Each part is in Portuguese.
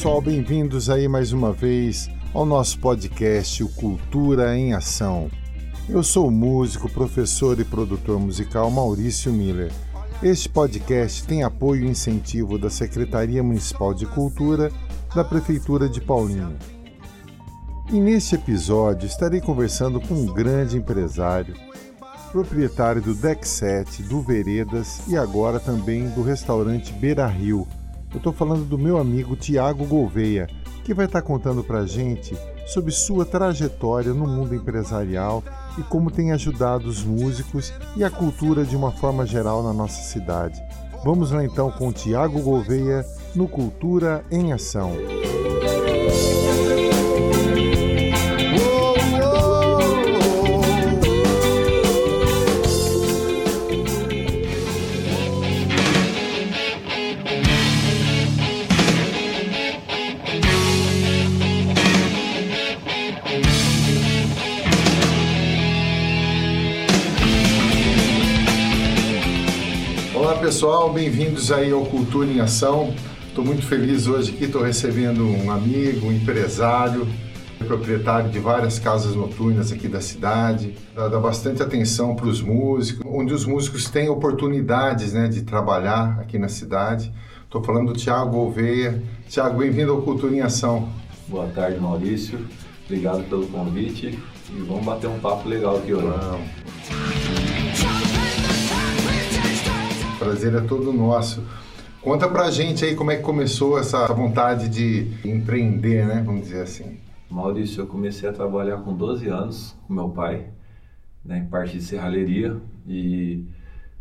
pessoal, bem-vindos aí mais uma vez ao nosso podcast o Cultura em Ação. Eu sou o músico, professor e produtor musical Maurício Miller. Este podcast tem apoio e incentivo da Secretaria Municipal de Cultura da Prefeitura de Paulinho. E neste episódio estarei conversando com um grande empresário, proprietário do Deck 7, do Veredas e agora também do restaurante Beira Rio eu estou falando do meu amigo Tiago Gouveia, que vai estar tá contando para a gente sobre sua trajetória no mundo empresarial e como tem ajudado os músicos e a cultura de uma forma geral na nossa cidade. Vamos lá então com Tiago Gouveia no Cultura em Ação. Bem-vindos aí ao Cultura em Ação. Estou muito feliz hoje aqui, estou recebendo um amigo, um empresário, proprietário de várias casas noturnas aqui da cidade, dá, dá bastante atenção para os músicos, onde os músicos têm oportunidades né, de trabalhar aqui na cidade. Estou falando do Tiago Gouveia. Tiago, bem-vindo ao Cultura em Ação. Boa tarde, Maurício. Obrigado pelo convite e vamos bater um papo legal aqui hoje. Vamos prazer é todo nosso. Conta pra gente aí como é que começou essa vontade de empreender, né? Vamos dizer assim. Maurício, eu comecei a trabalhar com 12 anos com meu pai, né, em parte de serralheria. E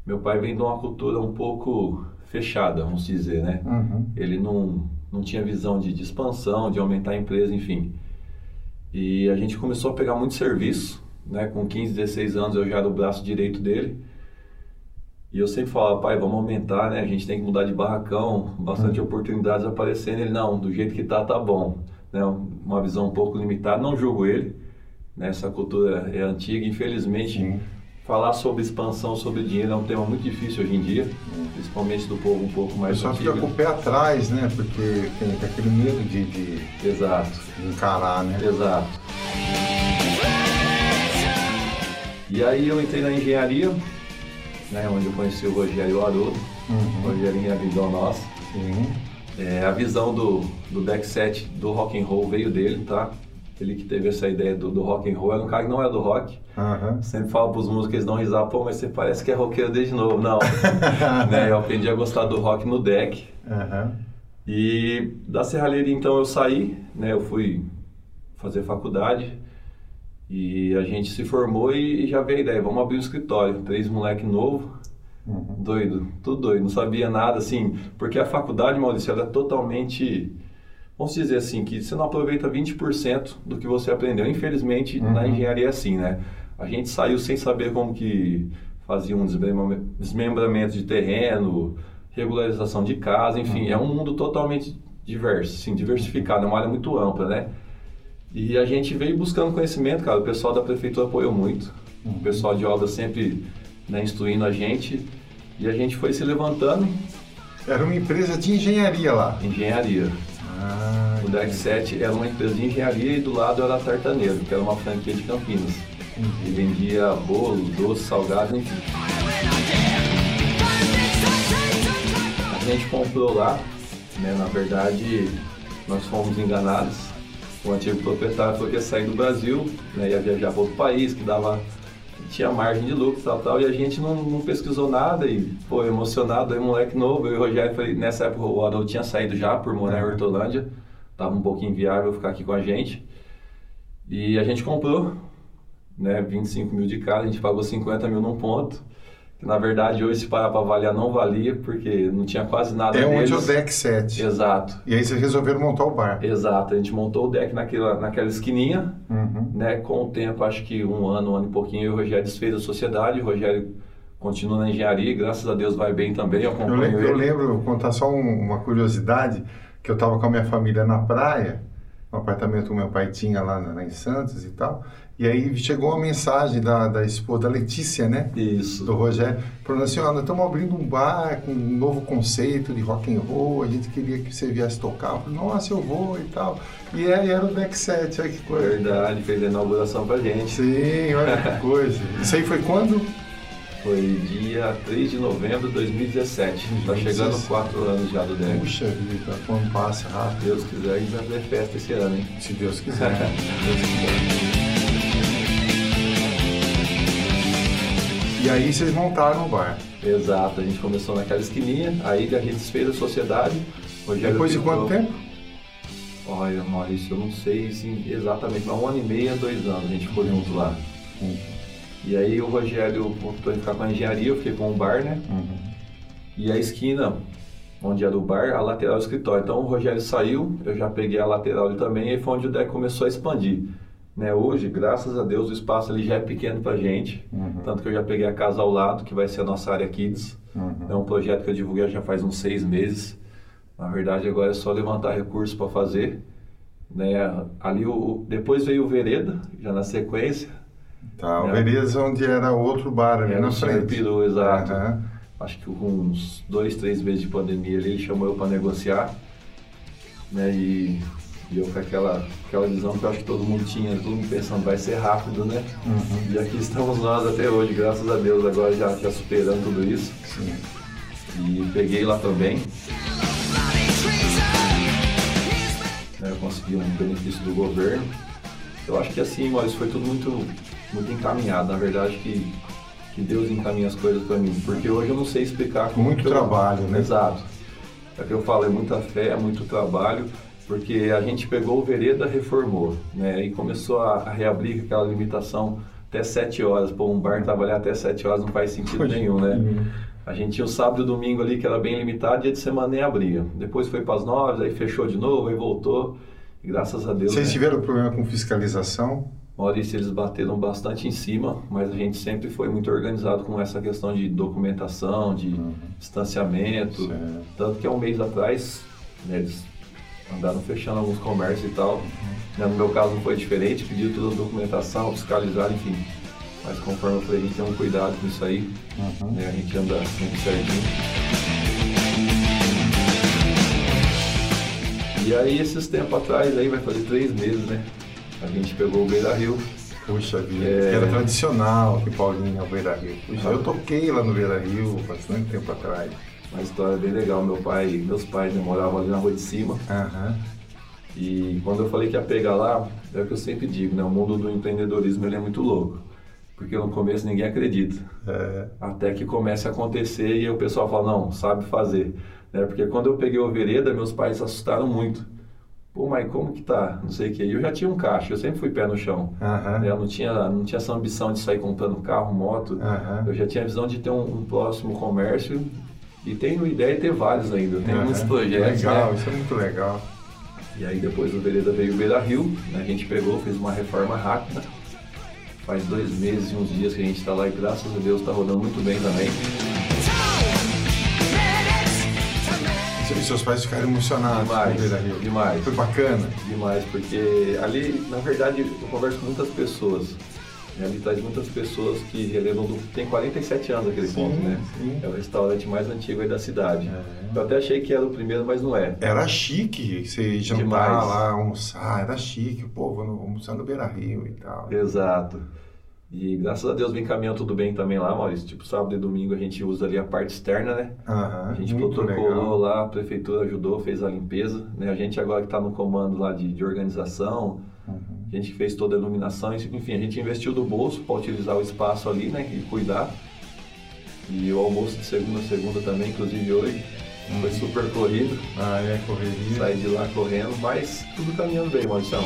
meu pai vem de uma cultura um pouco fechada, vamos dizer, né? Uhum. Ele não, não tinha visão de, de expansão, de aumentar a empresa, enfim. E a gente começou a pegar muito serviço, né? Com 15, 16 anos eu já era o braço direito dele. E eu sempre falava, pai, vamos aumentar, né? A gente tem que mudar de barracão, bastante uhum. oportunidades aparecendo. Ele, não, do jeito que tá, tá bom. Né? Uma visão um pouco limitada, não julgo ele. Né? Essa cultura é antiga, infelizmente. Sim. Falar sobre expansão, sobre dinheiro é um tema muito difícil hoje em dia, principalmente do povo um pouco mais Só fica com o pé atrás, né? Porque tem, tem aquele medo de, de, Exato. de encarar, né? Exato. E aí eu entrei na engenharia, né, onde eu conheci o Rogério Haroldo. Uhum. O Rogerinho é a visão nossa. Uhum. É, a visão do, do deck set do rock and roll veio dele, tá? Ele que teve essa ideia do, do rock and roll, era um cara que não é do rock. Uhum. Sempre falo pros músicos, eles dão risada, pô, mas você parece que é roqueiro desde novo. Não. né, eu aprendi a gostar do rock no deck. Uhum. E da serralheria, então, eu saí, né? Eu fui fazer faculdade. E a gente se formou e já veio a ideia, vamos abrir um escritório. Três moleque novo, uhum. doido, tudo doido, não sabia nada, assim, porque a faculdade, Maurício, ela é totalmente, vamos dizer assim, que você não aproveita 20% do que você aprendeu. Infelizmente, uhum. na engenharia é assim, né? A gente saiu sem saber como que fazia um desmembramento de terreno, regularização de casa, enfim, uhum. é um mundo totalmente diverso, assim, diversificado, é uma área muito ampla, né? E a gente veio buscando conhecimento, cara. O pessoal da prefeitura apoiou muito. Uhum. O pessoal de obra sempre né, instruindo a gente. E a gente foi se levantando. Era uma empresa de engenharia lá? Engenharia. Ah, o Deck 7 era uma empresa de engenharia e do lado era a Tartaneiro, que era uma franquia de Campinas. Uhum. E vendia bolo, doce, salgado, enfim. A gente comprou lá, né, na verdade, nós fomos enganados o antigo proprietário falou que ia sair do Brasil, né, ia viajar para outro país, que dava tinha margem de lucro e tal, tal, e a gente não, não, pesquisou nada e, pô, emocionado, aí moleque novo, eu e o Rogério, falei, nessa época o Adolfo tinha saído já por morar em Hortolândia, tava um pouquinho inviável ficar aqui com a gente, e a gente comprou, né, 25 mil de casa, a gente pagou 50 mil num ponto, que na verdade hoje se parar para avaliar não valia, porque não tinha quase nada É deles. onde o deck 7. Exato. E aí vocês resolveram montar o bar. Exato, a gente montou o deck naquela, naquela esquininha, uhum. né? Com o tempo, acho que um ano, um ano e pouquinho, eu e o Rogério desfez a sociedade, o Rogério continua na engenharia, graças a Deus vai bem também, eu Eu lembro, eu lembro vou contar só um, uma curiosidade, que eu estava com a minha família na praia, um apartamento que meu pai tinha lá, lá em Santos e tal. E aí chegou uma mensagem da, da esposa, da Letícia, né? Isso. Do Rogério, falando assim, ó, nós estamos abrindo um bar com um novo conceito de rock and roll, a gente queria que você viesse tocar. Eu falei, nossa, eu vou e tal. E aí era o Deck 7, olha que coisa. Verdade, fez a inauguração pra gente. Sim, olha que coisa. Isso aí foi quando? Foi dia 3 de novembro de 2017. Está chegando quatro anos já do Deck. Puxa vida, como passa rápido. Se Deus quiser, a gente vai festa esse ano, hein? Se Deus quiser. Se Deus quiser. E aí vocês montaram o bar. Exato, a gente começou naquela esquininha, aí a gente desfez a sociedade. Rogério Depois de quanto tempo? Olha, Maurício, eu não sei assim, exatamente, mas um ano e meio, dois anos a gente ficou junto lá. Uhum. E aí o Rogério optou em ficar com a engenharia, eu fiquei com o bar, né? Uhum. E a esquina, onde era o bar, a lateral do escritório. Então o Rogério saiu, eu já peguei a lateral ali também, e foi onde o deck começou a expandir. Né, hoje, graças a Deus, o espaço ali já é pequeno para gente. Uhum. Tanto que eu já peguei a casa ao lado, que vai ser a nossa área Kids. Uhum. É um projeto que eu divulguei já faz uns seis meses. Na verdade, agora é só levantar recursos para fazer. Né? Ali, o, depois veio o Vereda, já na sequência. Tá, né? o Vereda é onde era outro bar ali era na frente. Exato. Uhum. Acho que com uns dois, três meses de pandemia ali, ele chamou eu para negociar. Né? E e eu com aquela, aquela visão que eu acho que todo mundo tinha, todo mundo pensando, vai ser rápido, né? Uhum. E aqui estamos nós até hoje, graças a Deus, agora já, já superando tudo isso. Sim. E peguei lá também. Eu consegui um benefício do governo. Eu acho que assim, Maurício, foi tudo muito, muito encaminhado. Na verdade, que, que Deus encaminha as coisas para mim. Porque hoje eu não sei explicar como. Muito trabalho, né? Exato. É que eu falo, é muita fé, é muito trabalho porque a gente pegou o vereda, reformou, né? E começou a, a reabrir aquela limitação até 7 horas. Pô, um bar trabalhar até 7 horas não faz sentido nenhum, né? A gente tinha o sábado e o domingo ali que era bem limitado, dia de semana nem abria. Depois foi para as 9, aí fechou de novo, aí voltou. E graças a Deus. Vocês né? tiveram problema com fiscalização? Maurício, eles bateram bastante em cima, mas a gente sempre foi muito organizado com essa questão de documentação, de uhum. distanciamento. Certo. Tanto que há um mês atrás, né, eles andaram fechando alguns comércios e tal. Uhum. No meu caso não foi diferente, pediu toda a documentação, fiscalizar, enfim. Mas conforme eu falei, a gente tem um cuidado com isso aí, uhum. né? a gente anda sempre certinho. E aí, esses tempos atrás, aí vai fazer três meses, né? A gente pegou o Beira Rio. Puxa vida, é... era tradicional que Paulinho é o Beira Rio. Puxa, eu toquei lá no Beira Rio bastante tempo atrás uma história bem legal. Meu pai, meus pais né, moravam ali na rua de cima. Uhum. E quando eu falei que ia pegar lá, é o que eu sempre digo, né? O mundo do empreendedorismo ele é muito louco. Porque no começo ninguém acredita. É. Até que comece a acontecer e o pessoal fala, não, sabe fazer. Né? Porque quando eu peguei o vereda, meus pais se assustaram muito. Pô, mas como que tá? Não sei o que. Eu já tinha um caixa, eu sempre fui pé no chão. Uhum. Eu não tinha, não tinha essa ambição de sair comprando carro, moto. Uhum. Eu já tinha a visão de ter um, um próximo comércio e tenho ideia de ter vários ainda, tem uhum. muitos projetos. Legal, né? isso é muito legal. E aí depois do Vereda veio o Beira Rio, né? a gente pegou, fez uma reforma rápida. Faz dois meses e uns dias que a gente está lá e graças a Deus está rodando muito bem também. Seus pais ficaram emocionados demais, com o Beira Rio? Demais. Foi bacana? Demais, porque ali, na verdade, eu converso com muitas pessoas ali traz muitas pessoas que relevam do... Tem 47 anos aquele sim, ponto, né? Sim. É o restaurante mais antigo aí da cidade. É. Eu até achei que era o primeiro, mas não é. Era chique você jantar Demais. lá, almoçar, era chique. O povo almoçar no Beira Rio e tal. Exato. E graças a Deus vem caminhando tudo bem também lá, Maurício. Tipo, sábado e domingo a gente usa ali a parte externa, né? Uhum, a gente protocolou lá, a prefeitura ajudou, fez a limpeza. Né? A gente agora que está no comando lá de, de organização, uhum. A gente fez toda a iluminação, enfim, a gente investiu do bolso para utilizar o espaço ali, né, e cuidar. E o almoço de segunda a segunda também, inclusive hoje, hum. foi super corrido. Ah, é, correria. Saí de lá correndo, mas tudo caminhando bem, Maurício.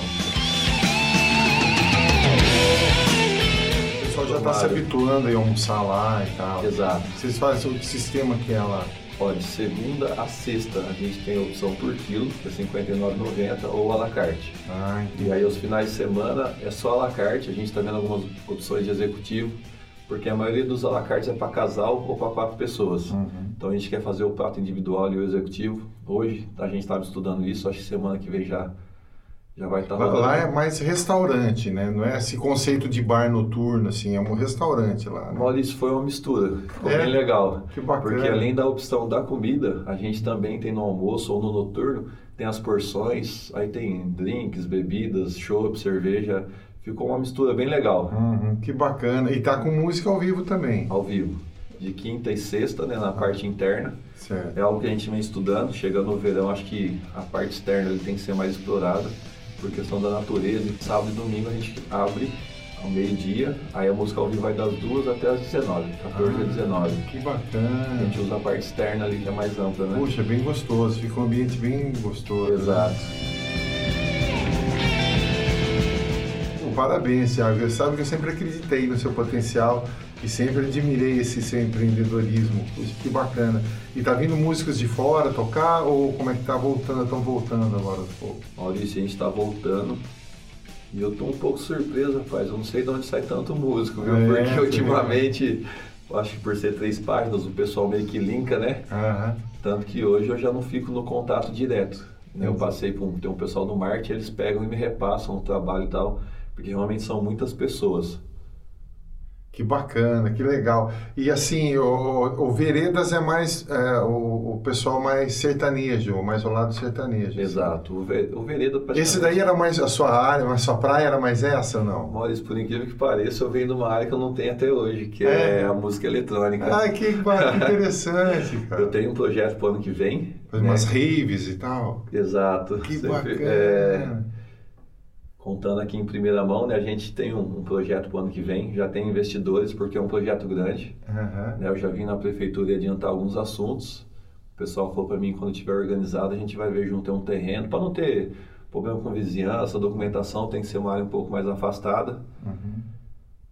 Já está se habituando a almoçar lá e tal. Exato. Vocês fazem o sistema que é lá? De segunda a sexta a gente tem a opção por quilo, que é R$ 59,90, ou à la carte. Ah, e aí os finais de semana é só à la carte, a gente está vendo algumas opções de executivo, porque a maioria dos à la carte é para casal ou para quatro pessoas. Uhum. Então a gente quer fazer o prato individual e o executivo. Hoje a gente estava estudando isso, acho que semana que vem já já vai estar Lá, rodando. lá é mais restaurante, né? Não é esse conceito de bar noturno, assim, é um restaurante lá. Né? Maurício, foi uma mistura, ficou É? bem legal. Que bacana. Porque além da opção da comida, a gente também tem no almoço ou no noturno, tem as porções, aí tem drinks, bebidas, chopp, cerveja. Ficou uma mistura bem legal, Uhum, que bacana. E tá com música ao vivo também. ao vivo. De quinta e sexta, né, na parte interna. Certo. É algo que a gente vem estudando. Chegando no verão, acho que a parte externa ele tem que ser mais explorada por questão da natureza. E sábado e domingo a gente abre ao meio-dia, aí a música ao vivo vai das duas até as 19, 14 a 19. Que A bacana. gente usa a parte externa ali que é mais ampla, né? Puxa, bem gostoso. Fica um ambiente bem gostoso. né? Exato. Parabéns, Thiago. Você sabe que eu sempre acreditei no seu potencial e sempre admirei esse seu empreendedorismo. Que bacana. E tá vindo músicos de fora tocar ou como é que tá voltando? Estão voltando agora aos poucos? Maurício, a gente tá voltando. E eu tô um pouco surpreso, rapaz. Eu não sei de onde sai tanto músico, viu? É, Porque ultimamente, eu acho que por ser três páginas, o pessoal meio que linka, né? Aham. Tanto que hoje eu já não fico no contato direto. né? Eu Entendi. passei por um, tem um pessoal do marketing, eles pegam e me repassam o trabalho e tal, porque realmente são muitas pessoas. Que bacana, que legal. E assim, o, o- o Veredas é mais é, o, o pessoal mais sertanejo, mais ao lado sertanejo. assim. Exato. O, ve, o Vereda Esse praticamente- daí era mais a sua área, a sua praia era mais essa ou não? Maurício, por incrível que pareça, eu venho de uma área que eu não tenho até hoje, que É? é, a música eletrônica. Ai, que, que interessante, cara. Eu tenho um projeto para o ano que vem. Faz né? umas raves e tal. Exato. Que Sempre, bacana. é, contando aqui em primeira mão, né, a gente tem um, um projeto para o ano que vem, já tem investidores, porque é um projeto grande. Aham. né? Eu já vim na prefeitura e adiantar alguns assuntos. O pessoal falou para mim, quando tiver organizado, a gente vai ver junto ter um terreno, para não ter problema com vizinhança, documentação tem que ser uma área um pouco mais afastada. Uhum.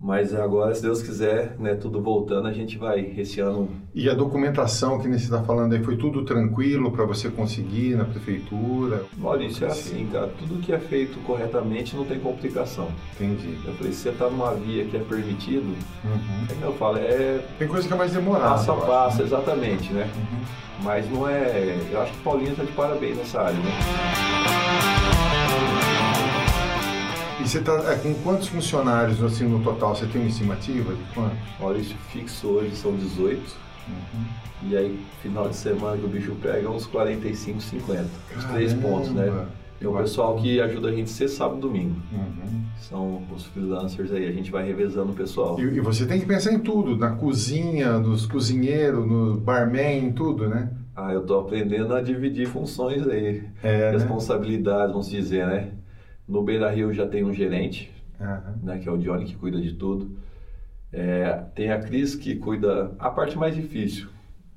Mas agora, se Deus quiser, né, tudo voltando, a gente vai esse ano E a documentação que você está falando aí foi tudo tranquilo para você conseguir na prefeitura? Maurício, é assim, cara, tudo que é feito corretamente não tem complicação. Entendi. Eu falei, se você tá numa via que é permitido, Uhum. é que eu falo, é Tem coisa que é mais demorada. passo a passo, né? exatamente, né? Uhum. Mas não é. Eu acho que Paulinho tá de parabéns nessa área, né? E você está com quantos funcionários assim no total? Você tem uma estimativa de quantos? Maurício fixo hoje são 18. E aí, final de semana que o bicho pega, uns 45, 50. Os três pontos, né? Tem o pessoal que ajuda a gente ser sábado e domingo. Uhum. São os freelancers aí, a gente vai revezando o pessoal. E, e você tem que pensar em tudo, na cozinha, nos cozinheiros, no barman, em tudo, né? Ah, eu tô aprendendo a dividir funções aí. É, né? Responsabilidades, vamos dizer, né? No Beira Rio já tem um gerente, Aham. né, que é o Johnny, que cuida de tudo. É, tem a Cris, que cuida a parte mais difícil,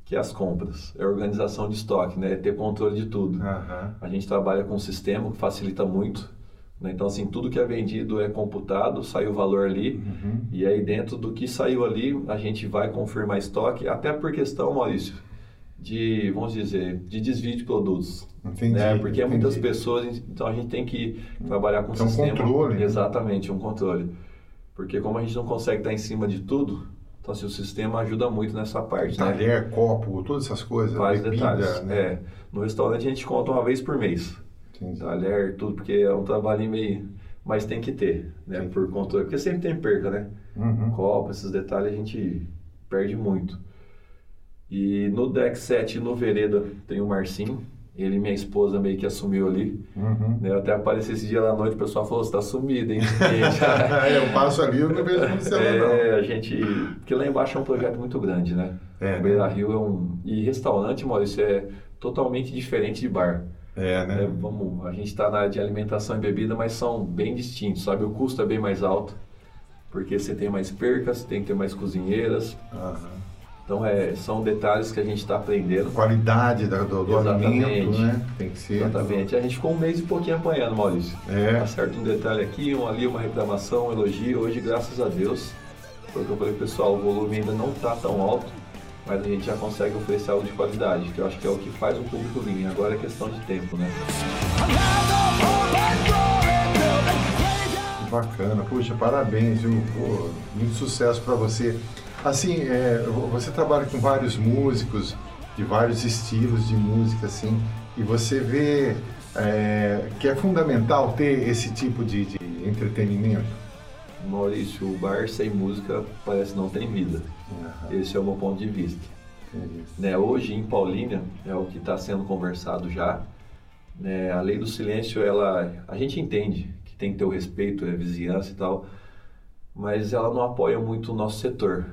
que é as compras. É a organização de estoque, né? É ter controle de tudo. Aham. A gente trabalha com um sistema que facilita muito. né? Então, assim, tudo que é vendido é computado, sai o valor ali. Uhum. E aí, dentro do que saiu ali, a gente vai confirmar estoque, até por questão, Maurício, de, vamos dizer, de desvio de produtos. Entendi. né? Porque é muitas entendi. pessoas, então a gente tem que trabalhar com Tem um sistema. controle, né? Exatamente, um controle. Porque como a gente não consegue estar em cima de tudo, então assim, o sistema ajuda muito nessa parte, né? Talher, copo, todas essas coisas. Vários bebida, detalhes. né? É, no restaurante a gente conta uma vez por mês. Entendi. Talher, tudo, porque é um trabalhinho meio... Mas tem que ter, né? Por controle. Porque sempre tem perca, né? Uhum. Copa, esses detalhes a gente perde muito. E no deck 7 no Vereda tem o Marcinho. Ele e minha esposa meio que assumiu ali. Uhum. né? Eu até apareci esse dia lá à noite, o pessoal falou, você tá sumido, hein? Já- É, eu passo ali, eu não vejo você lá, não. é, a gente... Porque lá embaixo é um projeto muito grande, né? É, o Beira Rio é um... E restaurante, Maurício, é totalmente diferente de bar. É, É, né? vamos, a gente está na área de alimentação e bebida, mas são bem distintos, sabe? O custo é bem mais alto, porque você tem mais percas, tem que ter mais cozinheiras. Aham. Então, é, são detalhes que a gente está aprendendo. Qualidade da- do, do alimento, né? Tem que ser. Exatamente. A gente ficou um mês e pouquinho apanhando, Maurício. É. Acerta um detalhe aqui, um ali, uma reclamação, um elogio. Hoje, graças a Deus, foi o que eu falei, pessoal, o volume ainda não está tão alto, mas a gente já consegue oferecer algo de qualidade, que eu acho que é o que faz o público vir. Agora é questão de tempo, né? Bacana, puxa, parabéns, viu? Pô, muito sucesso para você. Assim, é, você trabalha com vários músicos de vários estilos de música, assim, e você vê é, que é fundamental ter esse tipo de, de entretenimento? Maurício, o bar sem música parece não tem vida. Uhum. Esse é o meu ponto de vista. Né, hoje em Paulínia é o que está sendo conversado já. Né, a lei do silêncio, ela, a gente entende que tem que ter o respeito, a vizinhança e tal, mas ela não apoia muito o nosso setor.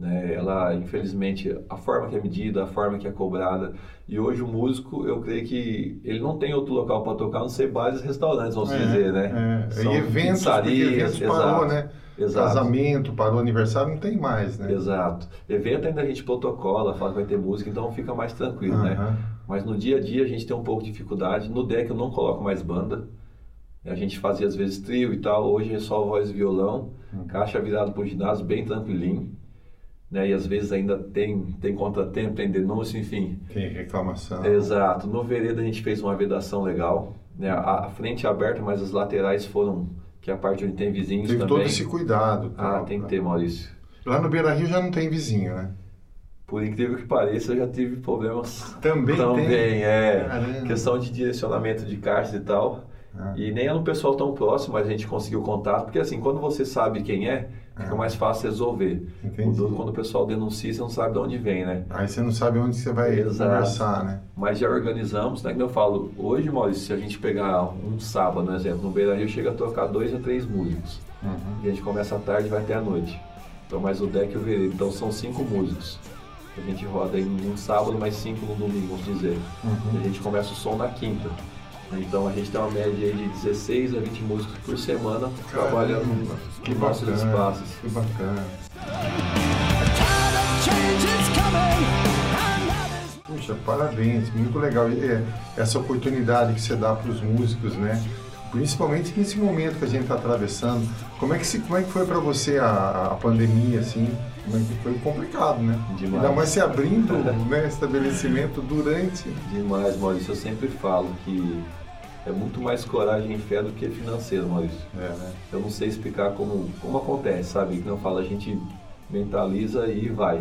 Né? Ela, infelizmente, a forma que é medida, a forma que é cobrada. E hoje o músico, eu creio que ele não tem outro local para tocar, não sei bares restaurantes, vamos é, dizer, né? É. São e eventos, eventos parou, né? Exato. Casamento, parou aniversário, não tem mais, né? Exato. Evento ainda a gente protocola, fala que vai ter música, então fica mais tranquilo, uhum. né? Mas no dia a dia a gente tem um pouco de dificuldade. No deck eu não coloco mais banda. A gente fazia às vezes trio e tal, hoje é só voz e violão, uhum. caixa virado pro ginásio, bem tranquilinho né? E às vezes ainda tem, tem contratempo, tem denúncia, enfim. Tem reclamação. Exato. No Vereda a gente fez uma vedação legal, né? A, a frente é aberta, mas as laterais foram, que é a parte onde tem vizinhos Teve também. todo esse cuidado. Ah, tal, tem que ter, Maurício. Lá no Beira Rio já não tem vizinho, né? Por incrível que pareça, eu já tive problemas. Também Também, tem? é. Caramba. Questão de direcionamento de caixas e tal. Ah. E nem é um pessoal tão próximo, mas a gente conseguiu contato. Porque assim, quando você sabe quem é, Fica mais fácil resolver. Entendi. Quando o pessoal denuncia, você não sabe de onde vem, né? Aí você não sabe onde você vai Exato. conversar, né? Mas já organizamos, né? Como eu falo, hoje, Maurício, se a gente pegar um sábado, por exemplo, no Beira Rio, chega a tocar dois a três músicos. Uhum. E a gente começa à tarde e vai até a noite. Então, mais o deck e o veredo. Então, são cinco músicos. A gente roda em um sábado, mais cinco no domingo, vamos dizer. Uhum. E a gente começa o som na quinta. Então a gente tem uma média de 16 a 20 músicos por semana trabalhando nos nossos espaços. Que bacana. Puxa, parabéns, muito legal é, essa oportunidade que você dá para os músicos, né? Principalmente nesse momento que a gente está atravessando. Como é que, se, como é que foi para você a, a pandemia, assim? Como é que foi complicado, né? Demais. Ainda mais se abrindo né, estabelecimento durante. Demais, Maurício. Eu sempre falo que é muito mais coragem e fé do que financeiro, Maurício. É, né? Eu não sei explicar como, como acontece, sabe? Que não fala, a gente mentaliza e vai.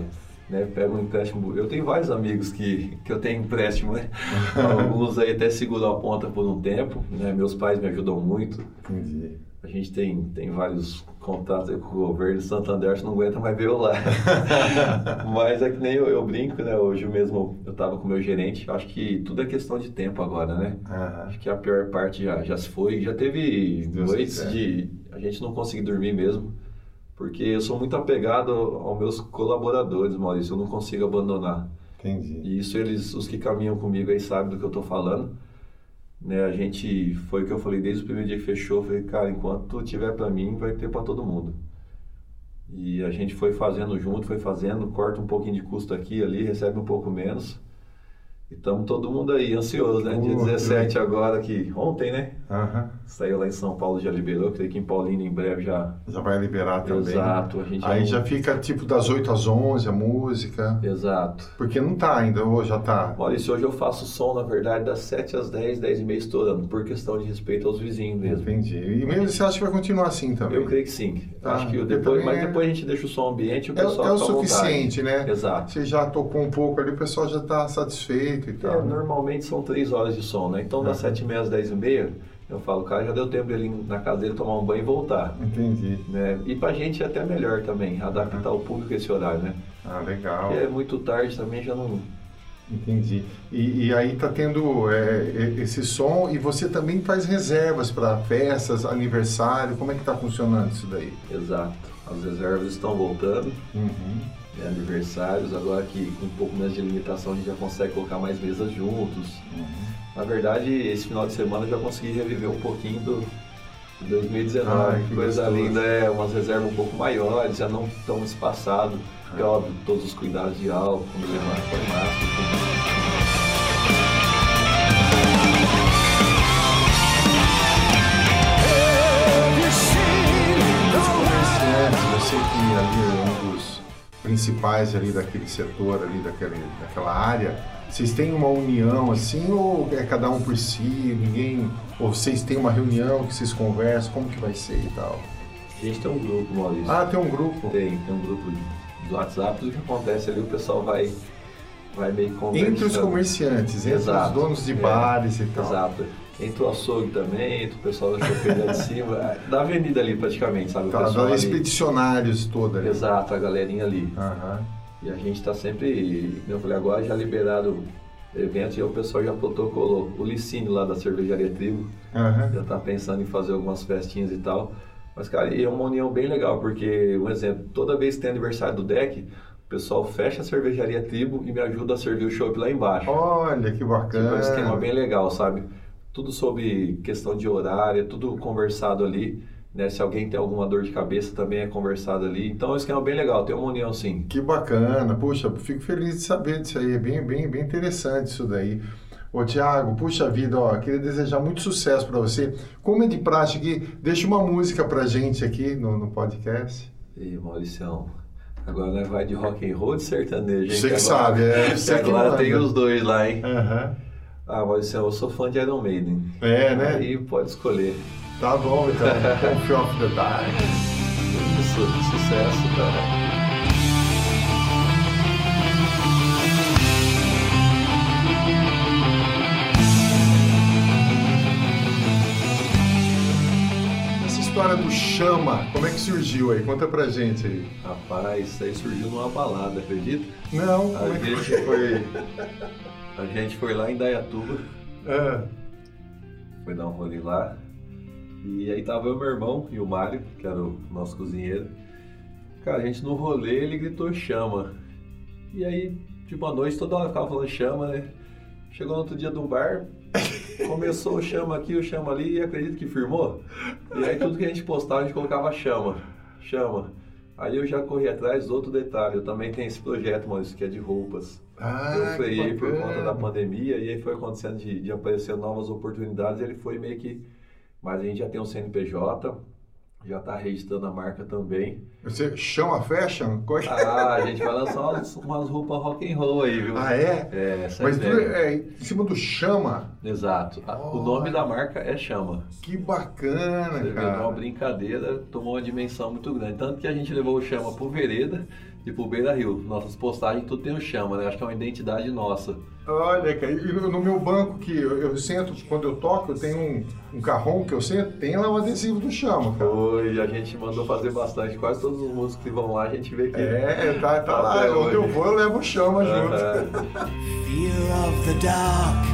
Né, pega um empréstimo. Eu tenho vários amigos que, que eu tenho empréstimo, né? Alguns aí até seguram a ponta por um tempo, né? Meus pais me ajudam muito. Entendi. A gente tem, tem vários contatos com o governo, Santander não aguenta mais ver eu lá. Mas é que nem eu, eu, brinco, né? Hoje mesmo eu estava com o meu gerente, acho que tudo é questão de tempo agora, né? Uhum. Acho que a pior parte já, já se foi. Já teve Deus noites de a gente não conseguir dormir mesmo. Porque eu sou muito apegado aos meus colaboradores, Maurício, eu não consigo abandonar. Entendi. E isso eles, os que caminham comigo aí sabem do que eu estou falando. Né, a gente, foi o que eu falei desde o primeiro dia que fechou, falei, cara, enquanto tiver para mim, vai ter para todo mundo. E a gente foi fazendo junto, foi fazendo, corta um pouquinho de custo aqui ali, recebe um pouco menos. E estamos todo mundo aí, ansioso, né? Dia 17 agora, que ontem, né? Uhum. Saiu lá em São Paulo, já liberou, creio que em Paulínia em breve já... Já vai liberar também. Exato. A gente aí já, já fica tipo das 8 às 11 a música. Exato. Porque não tá ainda, ou já tá? Maurício, hoje eu faço som, na verdade, das 7 às 10, 10 e meia estourando, por questão de respeito aos vizinhos mesmo. Entendi. E mesmo você acha que vai continuar assim também? Eu creio que sim. Tá. Acho que depois, mas é... depois a gente deixa o som ambiente e o pessoal É, é o suficiente, né? Exato. Você já tocou um pouco ali, o pessoal já tá satisfeito e tal. É, né? normal normalmente são três horas de som, né? Então, das sete e meia às dez e meia, eu falo, cara, já deu tempo dele na casa dele tomar um banho e voltar. Entendi. Né? E pra gente é até melhor também, adaptar uhum. o público a esse horário, né? Ah, legal. Porque é muito tarde também, já não... Entendi. E, e aí tá tendo é, esse som e você também faz reservas para festas, aniversário, como é que tá funcionando isso daí? Exato. As reservas estão voltando. Uhum né, aniversários, agora que com um pouco menos de limitação a gente já consegue colocar mais mesas juntos. Uhum. Na verdade, esse final de semana eu já consegui reviver um pouquinho do 2019, ah, que coisa gostoso. linda, é umas reservas um pouco maiores, já não tão espaçado, é óbvio, todos os cuidados de álcool, levar com máscara, Você que ali é um dos principais ali daquele setor, ali daquele, daquela área, vocês têm uma união assim ou é cada um por si, ninguém, ou vocês têm uma reunião que vocês conversam, como que vai ser e tal? A gente tem um grupo, Maurício. Ah, tem um grupo? Tem, tem um grupo do WhatsApp, tudo que acontece ali o pessoal vai vai meio conversando. Entre os comerciantes, entre Exato. os donos de é. bares e tal. Exato. Entre o açougue também, entre o pessoal da chopeira de cima, da avenida ali praticamente, sabe? Tá, da expedicionários toda ali. Exato, a galerinha ali. Uhum. E a gente está sempre, eu falei, agora já liberado eventos e o pessoal já protocolou. O Licínio lá da cervejaria Trigo uhum. já está pensando em fazer algumas festinhas e tal. Mas, cara, é uma união bem legal, porque, um exemplo, toda vez que tem aniversário do deck, o pessoal fecha a cervejaria Tribo e me ajuda a servir o chopp lá embaixo. Olha, que bacana. Tipo, um esquema bem legal, sabe? Tudo sobre questão de horário, tudo conversado ali. Né? Se alguém tem alguma dor de cabeça, também é conversado ali. Então, é um esquema bem legal, tem uma união sim. Que bacana. Puxa, fico feliz de saber disso aí. É bem, bem, bem interessante isso daí. Ô Tiago, puxa vida, ó, queria desejar muito sucesso para você. Como é de prática aqui, deixa uma música pra gente aqui no, no podcast. E Mauricião, agora nós vai de rock and roll de sertanejo, hein? Você que, sabe, é. Você agora tem os dois lá, hein? Uhum. Ah, Mauricião, eu sou fã de Iron Maiden. É, né? Aí pode escolher. Tá bom, então. Confio of the Dark. Sucesso, cara. História do Chama, como é que surgiu aí? Conta pra gente aí. Rapaz, isso aí surgiu numa balada, acredita? Não, a é gente é foi. A gente foi lá em Dayatuba. É. Foi dar um rolê lá. E aí tava eu, meu irmão e o Mário, que era o nosso cozinheiro. Cara, a gente no rolê, ele gritou chama. E aí, tipo, à noite toda hora ficava falando chama, né? Chegou no outro dia do bar, Começou o chama aqui, o chama ali e acredito que firmou. E aí tudo que a gente postava, a gente colocava chama, chama. Aí eu já corri atrás, outro detalhe, eu também tenho esse projeto, Maurício, que é de roupas. Ah, eu freiei por conta da pandemia e aí foi acontecendo de, de aparecer novas oportunidades, ele foi meio que... Mas a gente já tem um CNPJ, já está registrando a marca também. Você chama fashion? Ah, a gente vai lançar umas, umas roupas rock and roll aí, viu? Ah, é? É, essa Mas tudo é em cima do chama? Exato. Oh, o nome da marca é Chama. Que bacana, Você cara. Vê, uma brincadeira, tomou uma dimensão muito grande. Tanto que a gente levou o Chama pro Vereda e pro Beira Rio. Nossas postagens tudo tem o Chama, né? Acho que é uma identidade nossa. Olha, cara, e no meu banco que eu, eu sento, quando eu toco, eu tenho um, um carrão que eu sento, tem lá um adesivo do Chama, cara. Foi, a gente mandou fazer bastante, quase todos os músicos que vão lá, a gente vê que... É, tá, tá lá, onde eu vou eu levo o Chama junto. Fear of the dark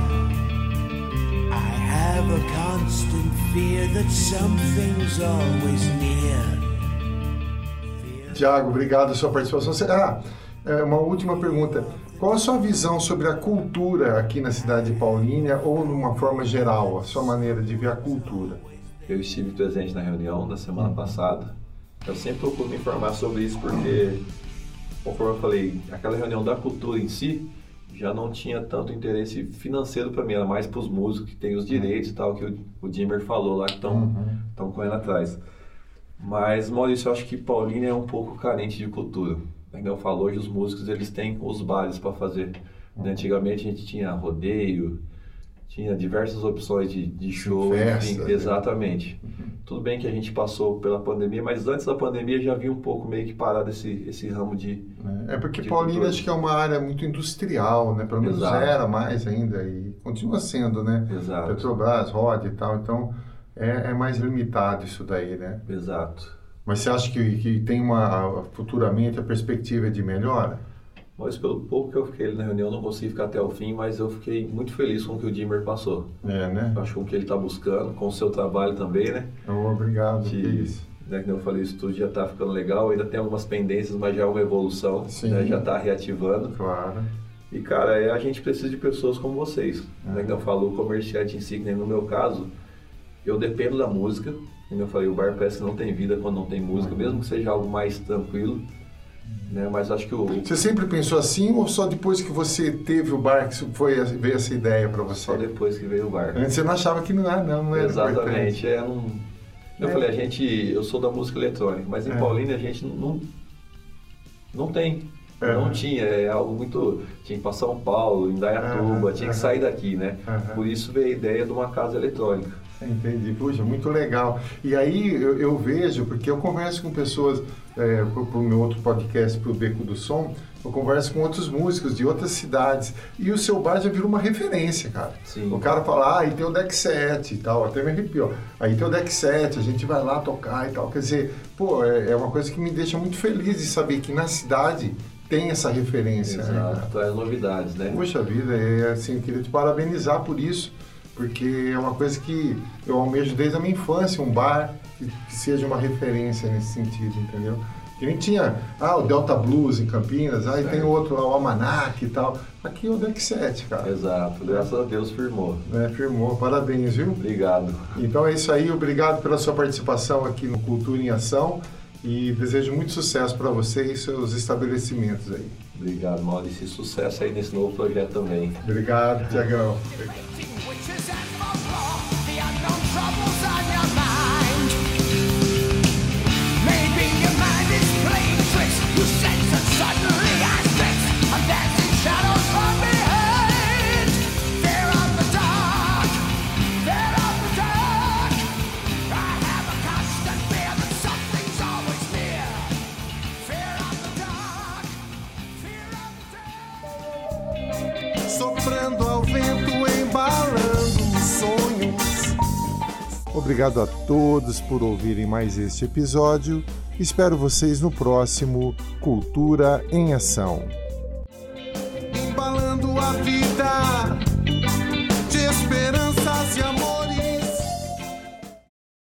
I have a constant fear that something's always near Tiago, obrigado pela sua participação. Ah, é, uma última pergunta. Qual a sua visão sobre a cultura aqui na cidade de Paulínia ou de uma forma geral, a sua maneira de ver a cultura? Eu estive presente na reunião da semana passada. Eu sempre procuro me informar sobre isso porque, conforme eu falei, aquela reunião da cultura em si já não tinha tanto interesse financeiro para mim, era mais para os músicos que têm os direitos e tal, que o, o Dimmer falou lá que estão uhum. correndo atrás. Mas, Maurício, eu acho que Paulínia é um pouco carente de cultura como eu falo, hoje os músicos eles têm os bares para fazer. Né? Antigamente a gente tinha rodeio, tinha diversas opções de, de show, Festa, enfim, né? exatamente. Uhum. Tudo bem que a gente passou pela pandemia, mas antes da pandemia já havia um pouco meio que parado esse, esse ramo de. É, é porque Paulínia acho que é uma área muito industrial, né? Pelo menos Exato. era mais ainda e continua sendo, né? Exato. Petrobras, Rod e tal, então é, é mais limitado isso daí, né? Exato. Mas você acha que, que tem uma futuramente a perspectiva de melhora? Mas pelo pouco que eu fiquei na reunião, não consegui ficar até o fim, mas eu fiquei muito feliz com o que o Dimmer passou. É, né? Acho com o que ele está buscando, com o seu trabalho também, né? Oh, obrigado, de, que isso. Né, como eu falei, isso tudo já está ficando legal, ainda tem algumas pendências, mas já é uma evolução, Sim. Né, já está reativando. Claro. E, cara, é, a gente precisa de pessoas como vocês. É. Né, que eu falo, o comerciante em si, que nem no meu caso, eu dependo da música, como eu falei, o bar parece que não tem vida quando não tem música, mesmo que seja algo mais tranquilo. Né? Mas acho que o... Você sempre pensou assim ou só depois que você teve o bar que foi, veio essa ideia para você? Só depois que veio o bar. Antes você não achava que não era, não, não era Exatamente. É, não... Eu é. falei, a gente, eu sou da música eletrônica, mas em é. Paulínia a gente não, não tem. É. Não tinha, é algo muito. Tinha que ir para São Paulo, em Dayatuba, tinha que sair daqui, né? Por isso veio a ideia de uma casa eletrônica. Entendi, puxa, muito legal. E aí eu, eu vejo, porque eu converso com pessoas, é, para o meu outro podcast, para o Beco do Som, eu converso com outros músicos de outras cidades e o seu bar já virou uma referência, cara. Sim. O cara fala, ah, aí tem o deck 7 e tal, até me arrepiou. Aí tem o deck 7, a gente vai lá tocar e tal. Quer dizer, pô, é, é uma coisa que me deixa muito feliz de saber que na cidade tem essa referência. né, Exato, cara? traz novidades, né? Puxa vida, é assim, eu queria te parabenizar por isso, porque é uma coisa que eu almejo desde a minha infância, um bar que, que seja uma referência nesse sentido, entendeu? Que nem tinha, ah, o Delta Blues em Campinas, aí tem Certo. outro lá, o Almanac e tal. Aqui é o Deck 7, cara. Exato, graças a Deus firmou. Né, firmou, parabéns, viu? Obrigado. Então é isso aí, obrigado pela sua participação aqui no Cultura em Ação e desejo muito sucesso para você e seus estabelecimentos aí. Obrigado, Maurício. E sucesso aí nesse novo projeto também. Obrigado, Tiagão. Obrigado a todos por ouvirem mais este episódio. Espero vocês no próximo Cultura em Ação.